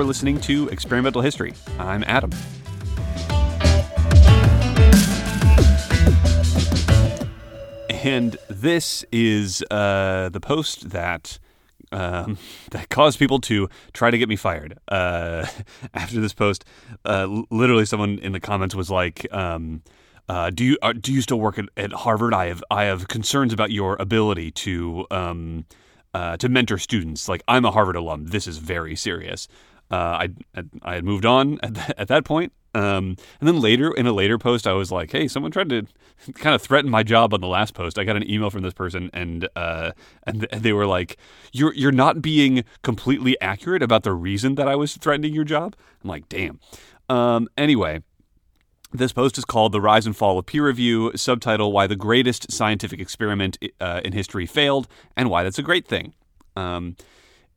You're listening to Experimental History. I'm Adam. And this is uh, the post that um, that caused people to try to get me fired. Uh, after this post, uh, literally someone in the comments was like, um, uh, "Do you uh, do you still work at, at, Harvard? I have I have concerns about your ability to um, uh, to mentor students. Like I'm a Harvard alum. This is very serious." Uh, I I had moved on at, the, at that point, um, and then later in a later post, I was like, "Hey, someone tried to kind of threaten my job on the last post." I got an email from this person, and uh, and they were like, "You're you're not being completely accurate about the reason that I was threatening your job." I'm like, "Damn." Um, anyway, this post is called "The Rise and Fall of Peer Review." Subtitle: Why the Greatest Scientific Experiment uh, in History Failed, and Why That's a Great Thing. Um,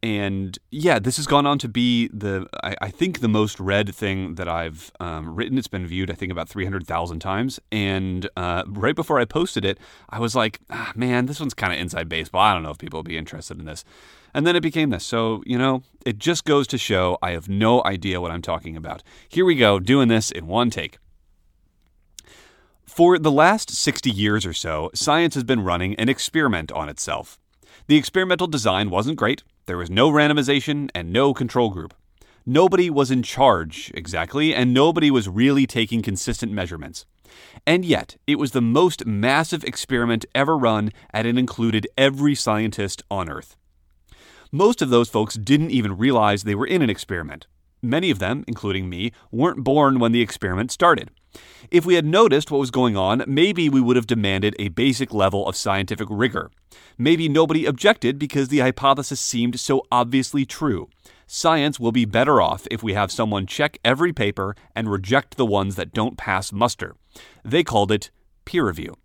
and yeah, this has gone on to be the I, I think the most read thing that I've um, written. It's been viewed I think about three hundred thousand times. And uh, right before I posted it, I was like, ah, man, this one's kind of inside baseball. I don't know if people will be interested in this. And then it became this. So you know, it just goes to show I have no idea what I'm talking about. Here we go, doing this in one take. For the last 60 years or so, science has been running an experiment on itself. The experimental design wasn't great, there was no randomization and no control group. Nobody was in charge, exactly, and nobody was really taking consistent measurements. And yet, it was the most massive experiment ever run, and it included every scientist on Earth. Most of those folks didn't even realize they were in an experiment. Many of them, including me, weren't born when the experiment started. If we had noticed what was going on, maybe we would have demanded a basic level of scientific rigor. Maybe nobody objected because the hypothesis seemed so obviously true. Science will be better off if we have someone check every paper and reject the ones that don't pass muster. They called it peer review.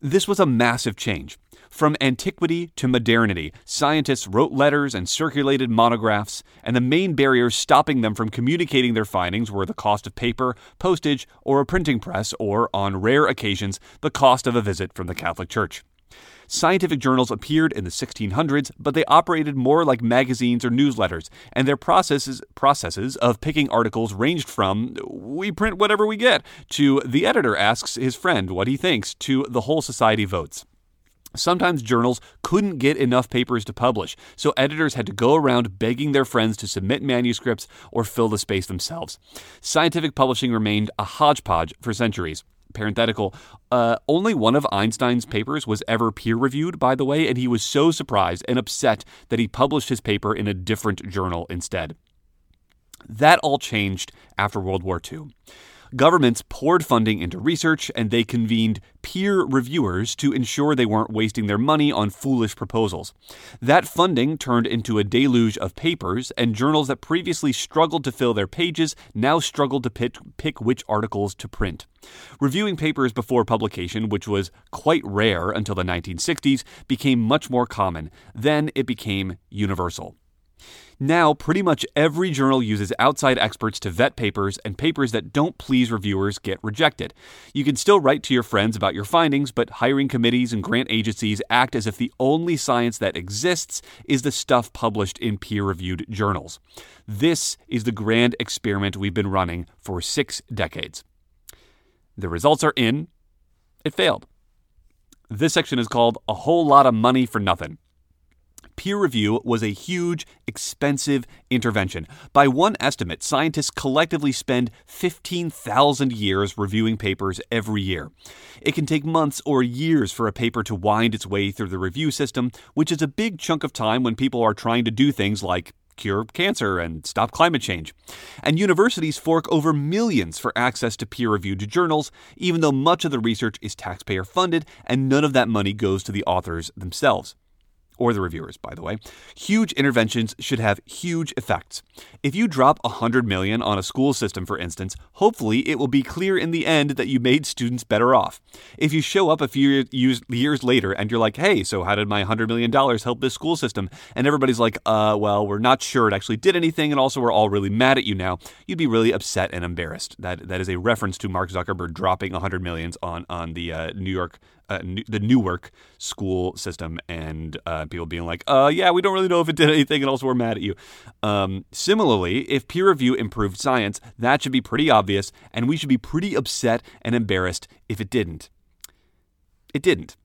This was a massive change. From antiquity to modernity, scientists wrote letters and circulated monographs, and the main barriers stopping them from communicating their findings were the cost of paper, postage, or a printing press, or, on rare occasions, the cost of a visit from the Catholic Church. Scientific journals appeared in the 1600s, but they operated more like magazines or newsletters, and their processes processes of picking articles ranged from we print whatever we get to the editor asks his friend what he thinks to the whole society votes. Sometimes journals couldn't get enough papers to publish, so editors had to go around begging their friends to submit manuscripts or fill the space themselves. Scientific publishing remained a hodgepodge for centuries. Parenthetical, uh, only one of Einstein's papers was ever peer reviewed, by the way, and he was so surprised and upset that he published his paper in a different journal instead. That all changed after World War II. Governments poured funding into research and they convened peer reviewers to ensure they weren't wasting their money on foolish proposals. That funding turned into a deluge of papers, and journals that previously struggled to fill their pages now struggled to pick, which articles to print. Reviewing papers before publication, which was quite rare until the 1960s, became much more common. Then it became universal. Now, pretty much every journal uses outside experts to vet papers, and papers that don't please reviewers get rejected. You can still write to your friends about your findings, but hiring committees and grant agencies act as if the only science that exists is the stuff published in peer reviewed journals. This is the grand experiment we've been running for six decades. The results are in. It failed. This section is called A Whole Lot of Money for Nothing peer review was a huge, expensive intervention. By one estimate, scientists collectively spend 15,000 years reviewing papers every year. It can take months or years for a paper to wind its way through the review system, which is a big chunk of time when people are trying to do things like cure cancer and stop climate change. And universities fork over millions for access to peer reviewed journals, even though much of the research is taxpayer funded and none of that money goes to the authors themselves or the reviewers, by the way. Huge interventions should have huge effects. If you drop 100 million on a school system, for instance, hopefully it will be clear in the end that you made students better off. If you show up a few years later and you're like, hey, so how did my $100 million help this school system? And everybody's like, uh, well, we're not sure it actually did anything, and also we're all really mad at you now, you'd be really upset and embarrassed. That, that is a reference to Mark Zuckerberg dropping 100 millions on, on the uh, New York uh, the Newark school system, and uh, people being like, uh, yeah, we don't really know if it did anything, and also we're mad at you. Um, similarly, if peer review improved science, that should be pretty obvious, and we should be pretty upset and embarrassed if it didn't. It didn't.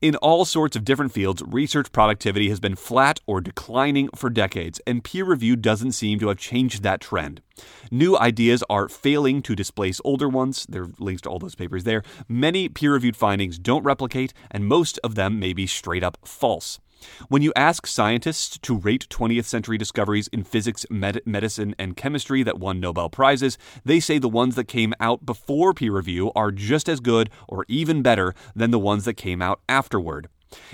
In all sorts of different fields, research productivity has been flat or declining for decades, and peer review doesn't seem to have changed that trend. New ideas are failing to displace older ones. There are links to all those papers there. Many peer reviewed findings don't replicate, and most of them may be straight up false. When you ask scientists to rate 20th century discoveries in physics, med- medicine, and chemistry that won Nobel Prizes, they say the ones that came out before peer review are just as good or even better than the ones that came out afterward.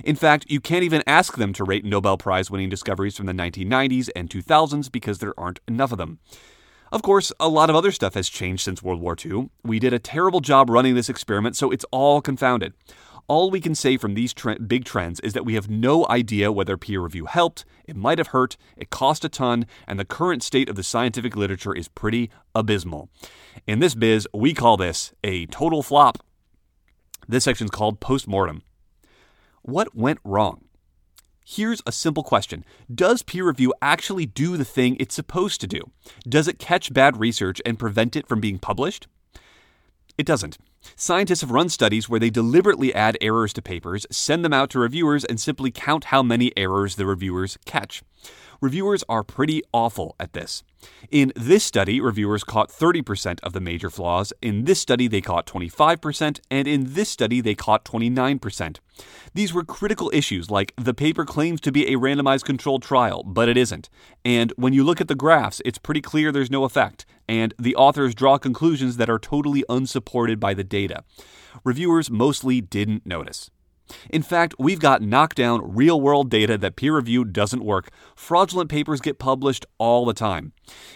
In fact, you can't even ask them to rate Nobel Prize winning discoveries from the 1990s and 2000s because there aren't enough of them. Of course, a lot of other stuff has changed since World War II. We did a terrible job running this experiment, so it's all confounded. All we can say from these tre- big trends is that we have no idea whether peer review helped, it might have hurt, it cost a ton, and the current state of the scientific literature is pretty abysmal. In this biz, we call this a total flop. This section is called postmortem. What went wrong? Here's a simple question Does peer review actually do the thing it's supposed to do? Does it catch bad research and prevent it from being published? It doesn't. Scientists have run studies where they deliberately add errors to papers, send them out to reviewers, and simply count how many errors the reviewers catch. Reviewers are pretty awful at this. In this study, reviewers caught 30% of the major flaws. In this study, they caught 25%, and in this study, they caught 29%. These were critical issues like the paper claims to be a randomized controlled trial, but it isn't. And when you look at the graphs, it's pretty clear there's no effect, and the authors draw conclusions that are totally unsupported by the data. Reviewers mostly didn't notice. In fact, we've got knockdown real world data that peer review doesn't work. Fraudulent papers get published all the time.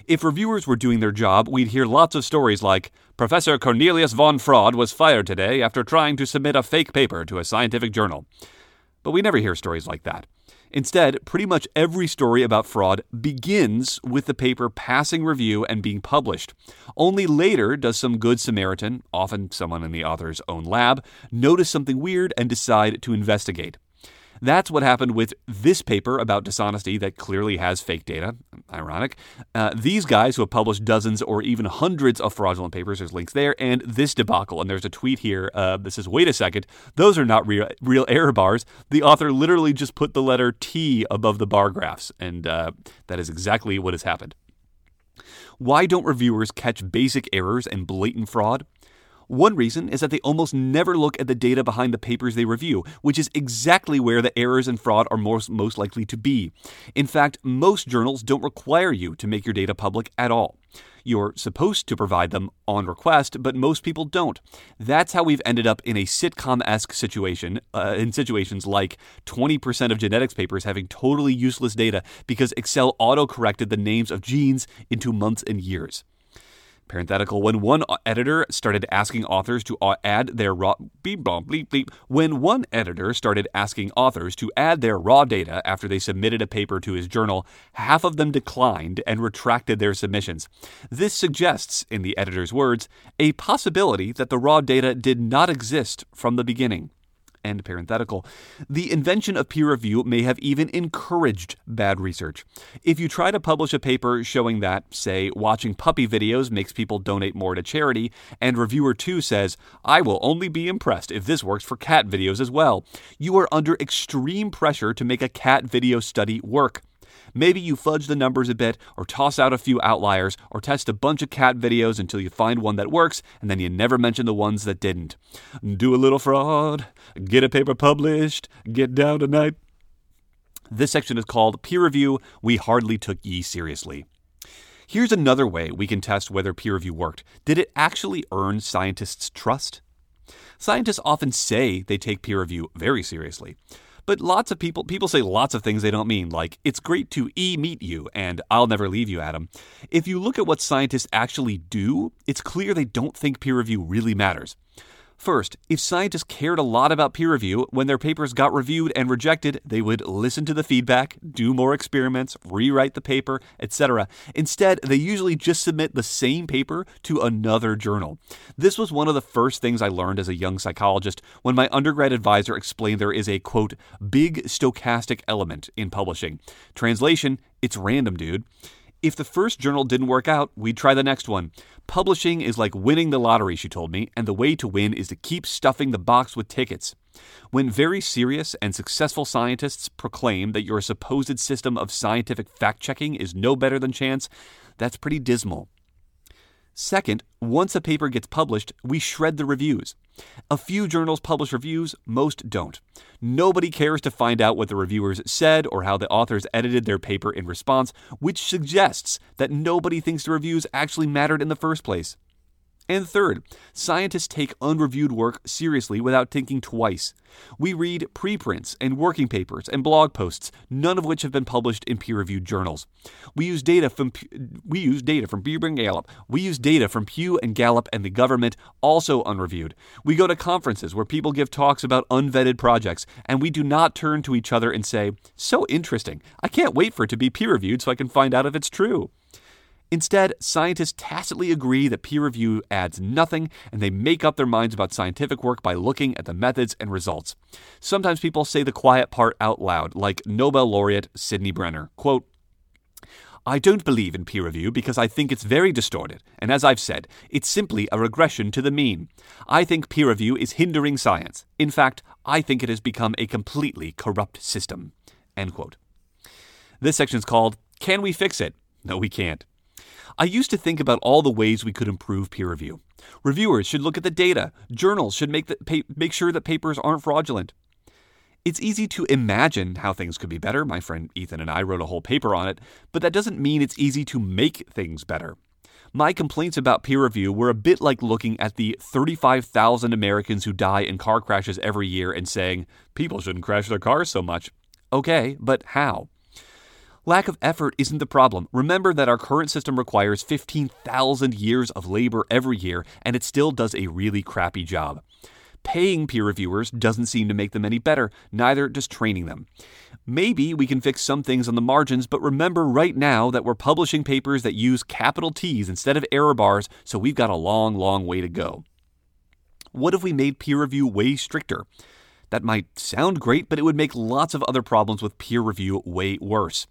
If reviewers were doing their job, we'd hear lots of stories like Professor Cornelius von Fraud was fired today after trying to submit a fake paper to a scientific journal. But we never hear stories like that. Instead, pretty much every story about fraud begins with the paper passing review and being published. Only later does some good Samaritan, often someone in the author's own lab, notice something weird and decide to investigate. That's what happened with this paper about dishonesty that clearly has fake data. Ironic. Uh, these guys who have published dozens or even hundreds of fraudulent papers, there's links there, and this debacle. And there's a tweet here uh, that says, wait a second, those are not real, real error bars. The author literally just put the letter T above the bar graphs. And uh, that is exactly what has happened. Why don't reviewers catch basic errors and blatant fraud? One reason is that they almost never look at the data behind the papers they review, which is exactly where the errors and fraud are most, most likely to be. In fact, most journals don't require you to make your data public at all. You're supposed to provide them on request, but most people don't. That's how we've ended up in a sitcom esque situation, uh, in situations like 20% of genetics papers having totally useless data because Excel auto corrected the names of genes into months and years. Parenthetical, when one editor started asking authors to uh, add their raw beep, bleep, bleep, when one editor started asking authors to add their raw data after they submitted a paper to his journal, half of them declined and retracted their submissions. This suggests, in the editor's words, a possibility that the raw data did not exist from the beginning. End parenthetical. The invention of peer review may have even encouraged bad research. If you try to publish a paper showing that, say, watching puppy videos makes people donate more to charity, and reviewer 2 says, I will only be impressed if this works for cat videos as well, you are under extreme pressure to make a cat video study work. Maybe you fudge the numbers a bit, or toss out a few outliers, or test a bunch of cat videos until you find one that works, and then you never mention the ones that didn't. Do a little fraud, get a paper published, get down tonight. This section is called Peer Review We Hardly Took Ye Seriously. Here's another way we can test whether peer review worked. Did it actually earn scientists' trust? Scientists often say they take peer review very seriously. But lots of people people say lots of things they don't mean, like it's great to e meet you and I'll never leave you, Adam. If you look at what scientists actually do, it's clear they don't think peer review really matters. First, if scientists cared a lot about peer review, when their papers got reviewed and rejected, they would listen to the feedback, do more experiments, rewrite the paper, etc. Instead, they usually just submit the same paper to another journal. This was one of the first things I learned as a young psychologist when my undergrad advisor explained there is a quote, big stochastic element in publishing. Translation, it's random, dude. If the first journal didn't work out, we'd try the next one. Publishing is like winning the lottery, she told me, and the way to win is to keep stuffing the box with tickets. When very serious and successful scientists proclaim that your supposed system of scientific fact checking is no better than chance, that's pretty dismal. Second, once a paper gets published, we shred the reviews. A few journals publish reviews, most don't. Nobody cares to find out what the reviewers said or how the authors edited their paper in response, which suggests that nobody thinks the reviews actually mattered in the first place. And third, scientists take unreviewed work seriously without thinking twice. We read preprints and working papers and blog posts, none of which have been published in peer-reviewed journals. We use data from we use data from Pew and Gallup. We use data from Pew and Gallup and the government, also unreviewed. We go to conferences where people give talks about unvetted projects, and we do not turn to each other and say, "So interesting. I can't wait for it to be peer-reviewed so I can find out if it's true." Instead, scientists tacitly agree that peer review adds nothing, and they make up their minds about scientific work by looking at the methods and results. Sometimes people say the quiet part out loud, like Nobel laureate Sidney Brenner. Quote, I don't believe in peer review because I think it's very distorted, and as I've said, it's simply a regression to the mean. I think peer review is hindering science. In fact, I think it has become a completely corrupt system. End quote. This section is called Can We Fix It? No, we can't. I used to think about all the ways we could improve peer review. Reviewers should look at the data. Journals should make, the, make sure that papers aren't fraudulent. It's easy to imagine how things could be better. My friend Ethan and I wrote a whole paper on it, but that doesn't mean it's easy to make things better. My complaints about peer review were a bit like looking at the 35,000 Americans who die in car crashes every year and saying, people shouldn't crash their cars so much. Okay, but how? Lack of effort isn't the problem. Remember that our current system requires 15,000 years of labor every year, and it still does a really crappy job. Paying peer reviewers doesn't seem to make them any better, neither does training them. Maybe we can fix some things on the margins, but remember right now that we're publishing papers that use capital T's instead of error bars, so we've got a long, long way to go. What if we made peer review way stricter? That might sound great, but it would make lots of other problems with peer review way worse.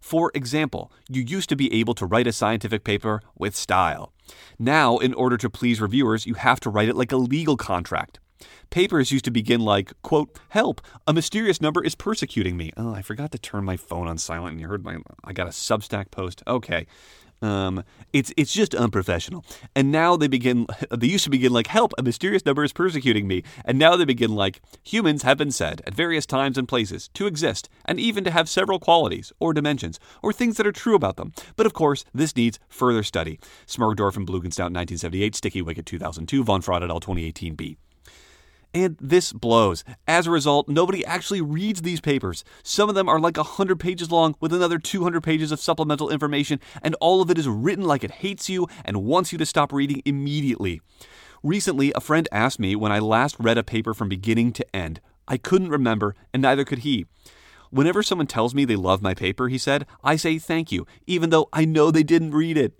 For example, you used to be able to write a scientific paper with style. Now, in order to please reviewers, you have to write it like a legal contract. Papers used to begin like, quote, help, a mysterious number is persecuting me. Oh, I forgot to turn my phone on silent and you heard my, I got a Substack post. Okay. Um, it's it's just unprofessional. And now they begin. They used to begin like, "Help! A mysterious number is persecuting me." And now they begin like, "Humans have been said at various times and places to exist, and even to have several qualities or dimensions or things that are true about them." But of course, this needs further study. Smerdorf and Blugenstout, 1978, Sticky Wicket, 2002, Von Fraud et al. 2018b. And this blows. As a result, nobody actually reads these papers. Some of them are like 100 pages long with another 200 pages of supplemental information, and all of it is written like it hates you and wants you to stop reading immediately. Recently, a friend asked me when I last read a paper from beginning to end. I couldn't remember, and neither could he. Whenever someone tells me they love my paper, he said, I say thank you, even though I know they didn't read it.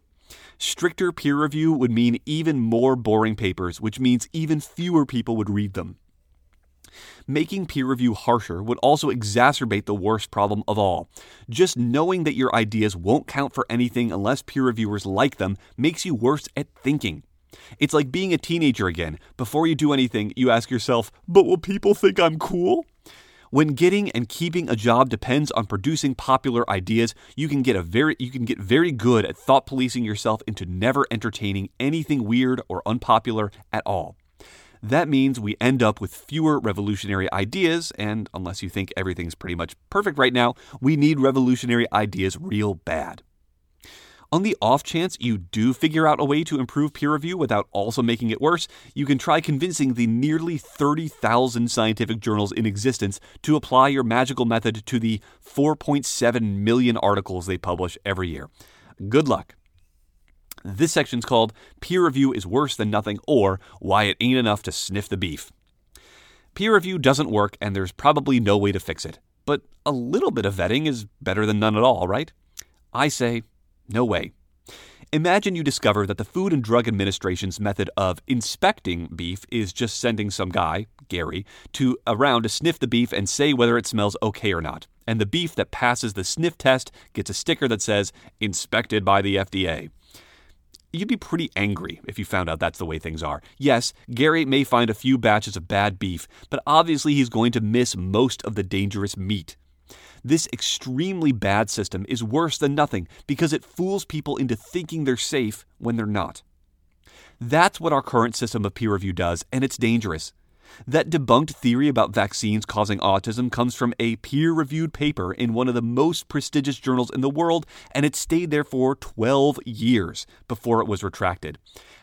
Stricter peer review would mean even more boring papers, which means even fewer people would read them. Making peer review harsher would also exacerbate the worst problem of all. Just knowing that your ideas won't count for anything unless peer reviewers like them makes you worse at thinking. It's like being a teenager again. Before you do anything, you ask yourself, but will people think I'm cool? When getting and keeping a job depends on producing popular ideas, you can get a very you can get very good at thought policing yourself into never entertaining anything weird or unpopular at all. That means we end up with fewer revolutionary ideas, and unless you think everything's pretty much perfect right now, we need revolutionary ideas real bad. On the off chance you do figure out a way to improve peer review without also making it worse, you can try convincing the nearly 30,000 scientific journals in existence to apply your magical method to the 4.7 million articles they publish every year. Good luck. This section's called Peer Review is Worse Than Nothing or Why It Ain't Enough to Sniff the Beef. Peer review doesn't work and there's probably no way to fix it. But a little bit of vetting is better than none at all, right? I say, no way. Imagine you discover that the Food and Drug Administration's method of inspecting beef is just sending some guy, Gary, to around to sniff the beef and say whether it smells okay or not. And the beef that passes the sniff test gets a sticker that says inspected by the FDA. You'd be pretty angry if you found out that's the way things are. Yes, Gary may find a few batches of bad beef, but obviously he's going to miss most of the dangerous meat. This extremely bad system is worse than nothing because it fools people into thinking they're safe when they're not. That's what our current system of peer review does, and it's dangerous. That debunked theory about vaccines causing autism comes from a peer reviewed paper in one of the most prestigious journals in the world, and it stayed there for 12 years before it was retracted.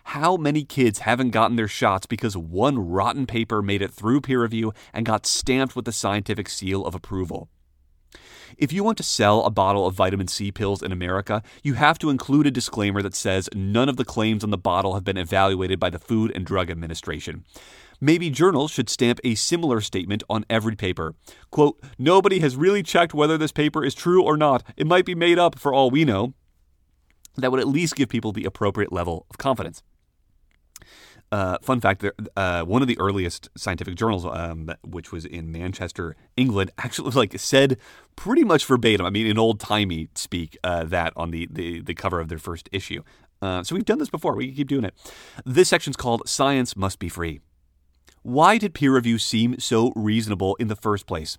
How many kids haven't gotten their shots because one rotten paper made it through peer review and got stamped with the scientific seal of approval? If you want to sell a bottle of vitamin C pills in America, you have to include a disclaimer that says none of the claims on the bottle have been evaluated by the Food and Drug Administration. Maybe journals should stamp a similar statement on every paper. Quote, Nobody has really checked whether this paper is true or not. It might be made up for all we know. That would at least give people the appropriate level of confidence. Uh, fun fact: uh, one of the earliest scientific journals, um, which was in Manchester, England, actually like said pretty much verbatim. I mean, in old timey speak, uh, that on the, the the cover of their first issue. Uh, so we've done this before. We can keep doing it. This section's called "Science Must Be Free." Why did peer review seem so reasonable in the first place?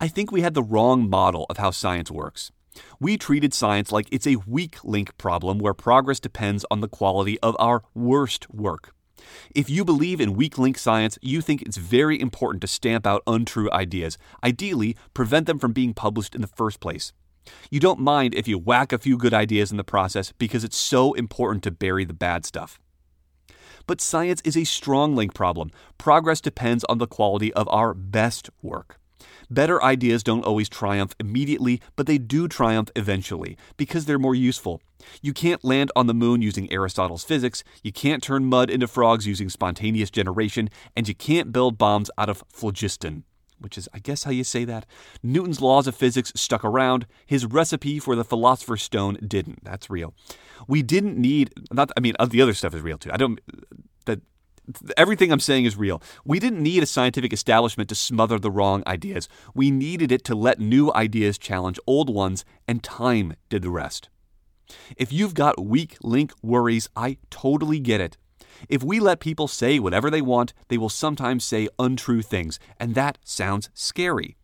I think we had the wrong model of how science works. We treated science like it's a weak link problem where progress depends on the quality of our worst work. If you believe in weak link science, you think it's very important to stamp out untrue ideas, ideally, prevent them from being published in the first place. You don't mind if you whack a few good ideas in the process because it's so important to bury the bad stuff. But science is a strong link problem. Progress depends on the quality of our best work. Better ideas don't always triumph immediately, but they do triumph eventually because they're more useful. You can't land on the moon using Aristotle's physics, you can't turn mud into frogs using spontaneous generation, and you can't build bombs out of phlogiston which is, I guess, how you say that. Newton's laws of physics stuck around. His recipe for the philosopher's stone didn't. That's real. We didn't need, not, I mean, the other stuff is real too. I don't, everything I'm saying is real. We didn't need a scientific establishment to smother the wrong ideas. We needed it to let new ideas challenge old ones, and time did the rest. If you've got weak link worries, I totally get it. If we let people say whatever they want, they will sometimes say untrue things, and that sounds scary.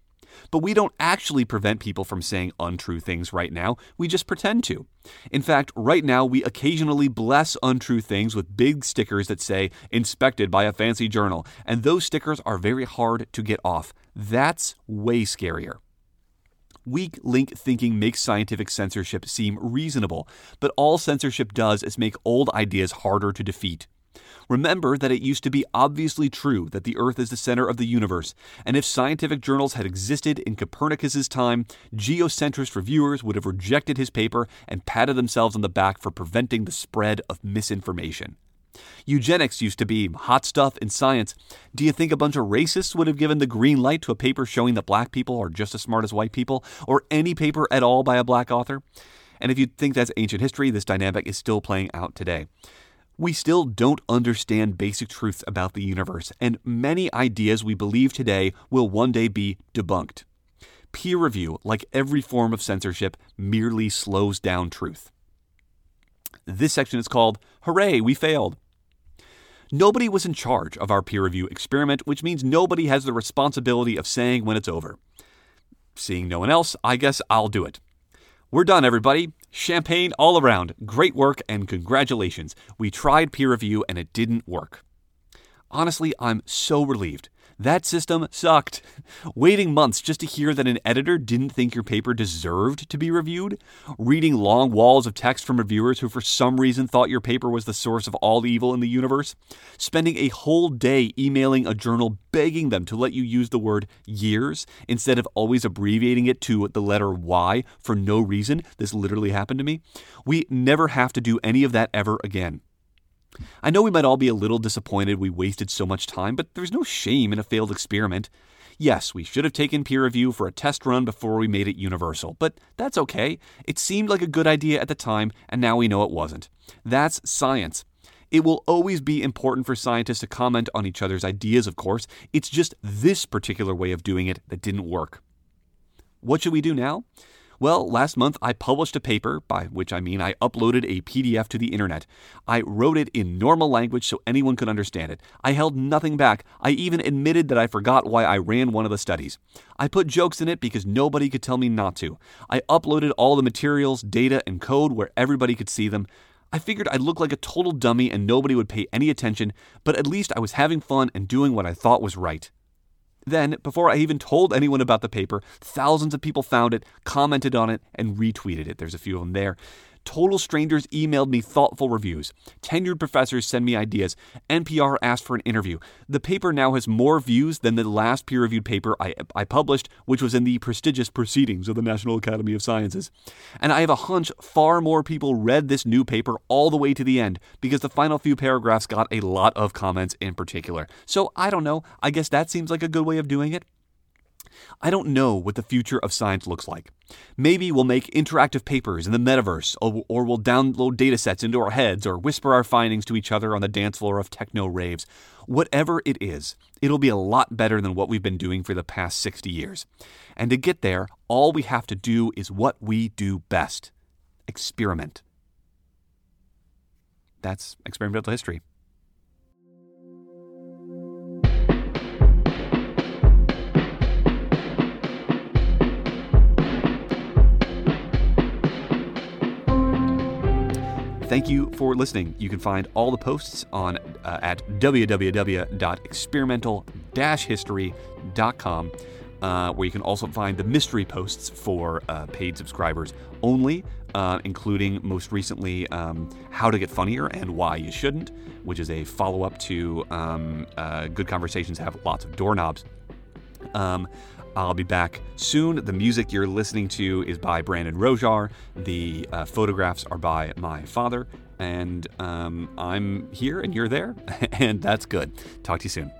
But we don't actually prevent people from saying untrue things right now, we just pretend to. In fact, right now we occasionally bless untrue things with big stickers that say inspected by a fancy journal, and those stickers are very hard to get off. That's way scarier. Weak link thinking makes scientific censorship seem reasonable, but all censorship does is make old ideas harder to defeat. Remember that it used to be obviously true that the Earth is the center of the universe, and if scientific journals had existed in Copernicus's time, geocentrist reviewers would have rejected his paper and patted themselves on the back for preventing the spread of misinformation. Eugenics used to be hot stuff in science. Do you think a bunch of racists would have given the green light to a paper showing that black people are just as smart as white people, or any paper at all by a black author? And if you think that's ancient history, this dynamic is still playing out today. We still don't understand basic truths about the universe, and many ideas we believe today will one day be debunked. Peer review, like every form of censorship, merely slows down truth. This section is called Hooray, We Failed. Nobody was in charge of our peer review experiment, which means nobody has the responsibility of saying when it's over. Seeing no one else, I guess I'll do it. We're done, everybody. Champagne all around. Great work and congratulations. We tried peer review and it didn't work. Honestly, I'm so relieved. That system sucked. Waiting months just to hear that an editor didn't think your paper deserved to be reviewed. Reading long walls of text from reviewers who, for some reason, thought your paper was the source of all evil in the universe. Spending a whole day emailing a journal begging them to let you use the word years instead of always abbreviating it to the letter Y for no reason. This literally happened to me. We never have to do any of that ever again. I know we might all be a little disappointed we wasted so much time, but there's no shame in a failed experiment. Yes, we should have taken peer review for a test run before we made it universal, but that's okay. It seemed like a good idea at the time, and now we know it wasn't. That's science. It will always be important for scientists to comment on each other's ideas, of course. It's just this particular way of doing it that didn't work. What should we do now? Well, last month I published a paper, by which I mean I uploaded a PDF to the internet. I wrote it in normal language so anyone could understand it. I held nothing back. I even admitted that I forgot why I ran one of the studies. I put jokes in it because nobody could tell me not to. I uploaded all the materials, data, and code where everybody could see them. I figured I'd look like a total dummy and nobody would pay any attention, but at least I was having fun and doing what I thought was right. Then, before I even told anyone about the paper, thousands of people found it, commented on it, and retweeted it. There's a few of them there. Total strangers emailed me thoughtful reviews. Tenured professors send me ideas. NPR asked for an interview. The paper now has more views than the last peer reviewed paper I, I published, which was in the prestigious Proceedings of the National Academy of Sciences. And I have a hunch far more people read this new paper all the way to the end because the final few paragraphs got a lot of comments in particular. So I don't know. I guess that seems like a good way of doing it. I don't know what the future of science looks like. Maybe we'll make interactive papers in the metaverse, or, or we'll download datasets into our heads, or whisper our findings to each other on the dance floor of techno raves. Whatever it is, it'll be a lot better than what we've been doing for the past 60 years. And to get there, all we have to do is what we do best experiment. That's experimental history. Thank you for listening. You can find all the posts on uh, at www.experimental-history.com, uh, where you can also find the mystery posts for uh, paid subscribers only, uh, including most recently um, how to get funnier and why you shouldn't, which is a follow-up to um, uh, Good Conversations have lots of doorknobs. Um, I'll be back soon. The music you're listening to is by Brandon Rosiar. The uh, photographs are by my father. And um, I'm here and you're there. and that's good. Talk to you soon.